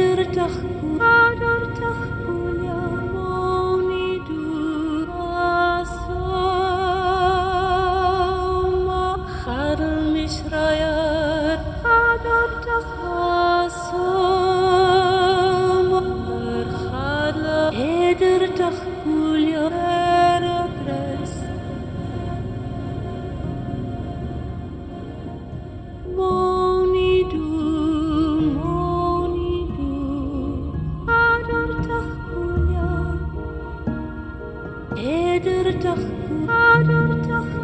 iedere dag. Eerder dag, ouder dag.